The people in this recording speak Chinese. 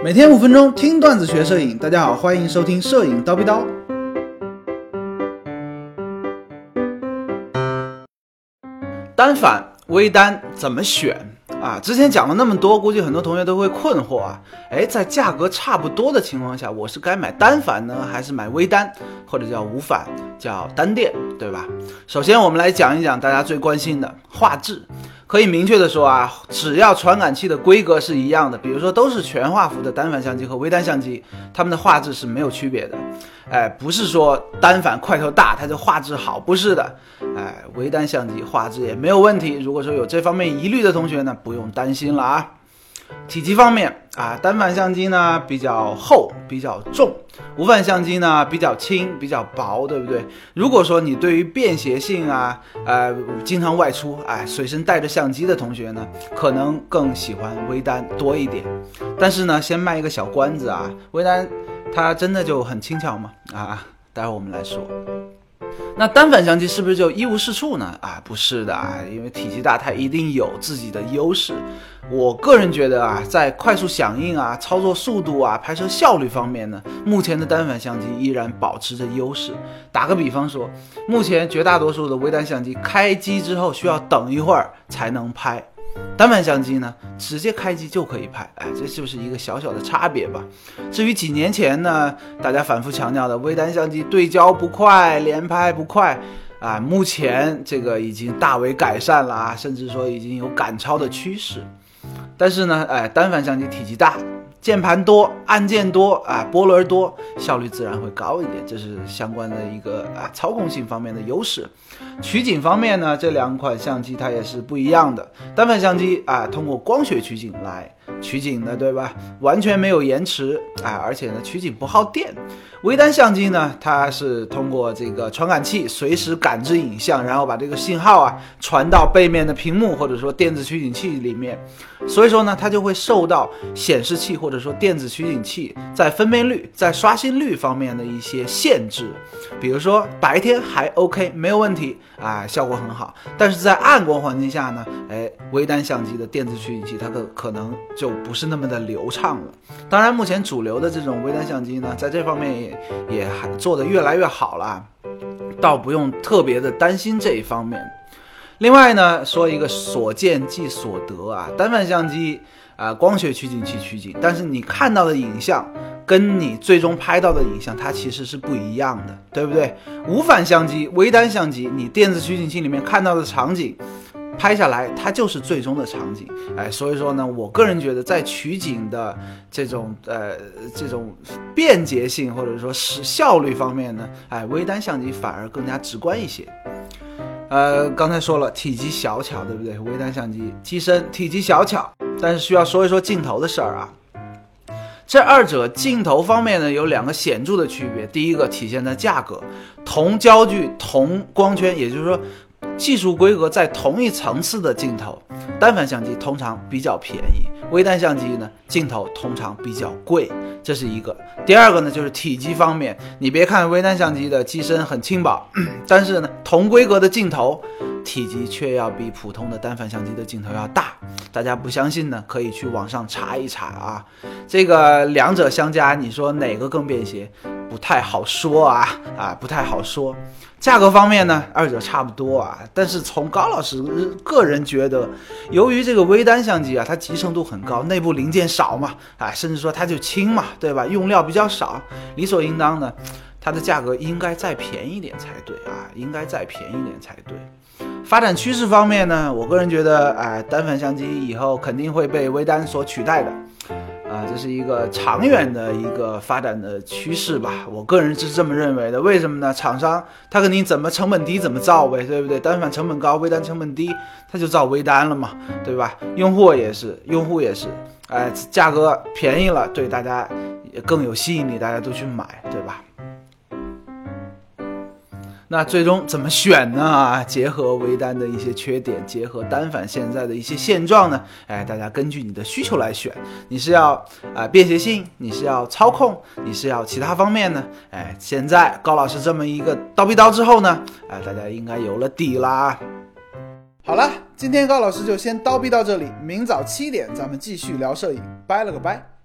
每天五分钟听段子学摄影，大家好，欢迎收听摄影刀逼刀。单反、微单怎么选啊？之前讲了那么多，估计很多同学都会困惑啊。哎，在价格差不多的情况下，我是该买单反呢，还是买微单，或者叫无反，叫单电，对吧？首先，我们来讲一讲大家最关心的画质。可以明确的说啊，只要传感器的规格是一样的，比如说都是全画幅的单反相机和微单相机，它们的画质是没有区别的。哎，不是说单反块头大它就画质好，不是的。哎，微单相机画质也没有问题。如果说有这方面疑虑的同学呢，不用担心了啊。体积方面啊，单反相机呢比较厚，比较重；无反相机呢比较轻，比较薄，对不对？如果说你对于便携性啊，呃，经常外出，哎，随身带着相机的同学呢，可能更喜欢微单多一点。但是呢，先卖一个小关子啊，微单它真的就很轻巧吗？啊，待会儿我们来说。那单反相机是不是就一无是处呢？啊，不是的啊，因为体积大，它一定有自己的优势。我个人觉得啊，在快速响应啊、操作速度啊、拍摄效率方面呢，目前的单反相机依然保持着优势。打个比方说，目前绝大多数的微单相机开机之后需要等一会儿才能拍。单反相机呢，直接开机就可以拍，哎，这是不是一个小小的差别吧。至于几年前呢，大家反复强调的微单相机对焦不快，连拍不快，啊，目前这个已经大为改善了啊，甚至说已经有赶超的趋势。但是呢，哎，单反相机体积大。键盘多，按键多啊，波轮多，效率自然会高一点，这是相关的一个啊操控性方面的优势。取景方面呢，这两款相机它也是不一样的。单反相机啊，通过光学取景来取景的，对吧？完全没有延迟啊，而且呢，取景不耗电。微单相机呢，它是通过这个传感器随时感知影像，然后把这个信号啊传到背面的屏幕或者说电子取景器里面，所以说呢，它就会受到显示器或者说电子取景器在分辨率、在刷新率方面的一些限制。比如说白天还 OK 没有问题啊，效果很好，但是在暗光环境下呢，哎，微单相机的电子取景器它可可能就不是那么的流畅了。当然，目前主流的这种微单相机呢，在这方面也。也还做得越来越好了，倒不用特别的担心这一方面。另外呢，说一个所见即所得啊，单反相机啊，光学取景器取景，但是你看到的影像跟你最终拍到的影像，它其实是不一样的，对不对？无反相机、微单相机，你电子取景器里面看到的场景。拍下来，它就是最终的场景，哎，所以说呢，我个人觉得在取景的这种呃这种便捷性或者说是效率方面呢，哎，微单相机反而更加直观一些。呃，刚才说了体积小巧，对不对？微单相机机身体积小巧，但是需要说一说镜头的事儿啊。这二者镜头方面呢，有两个显著的区别。第一个体现在价格，同焦距同光圈，也就是说。技术规格在同一层次的镜头，单反相机通常比较便宜，微单相机呢镜头通常比较贵，这是一个。第二个呢就是体积方面，你别看微单相机的机身很轻薄，但是呢同规格的镜头体积却要比普通的单反相机的镜头要大。大家不相信呢，可以去网上查一查啊。这个两者相加，你说哪个更便携？不太好说啊啊，不太好说。价格方面呢，二者差不多啊。但是从高老师个人觉得，由于这个微单相机啊，它集成度很高，内部零件少嘛，啊，甚至说它就轻嘛，对吧？用料比较少，理所应当的，它的价格应该再便宜点才对啊，应该再便宜点才对。发展趋势方面呢，我个人觉得，哎，单反相机以后肯定会被微单所取代的。啊，这是一个长远的一个发展的趋势吧，我个人是这么认为的。为什么呢？厂商他肯定怎么成本低怎么造呗，对不对？单反成本高，微单成本低，他就造微单了嘛，对吧？用户也是，用户也是，哎，价格便宜了，对大家也更有吸引力，大家都去买，对吧？那最终怎么选呢？啊，结合微单的一些缺点，结合单反现在的一些现状呢？哎，大家根据你的需求来选。你是要啊便携性，你是要操控，你是要其他方面呢？哎，现在高老师这么一个刀逼刀之后呢，哎，大家应该有了底啦。好了，今天高老师就先刀逼到这里，明早七点咱们继续聊摄影，拜了个拜。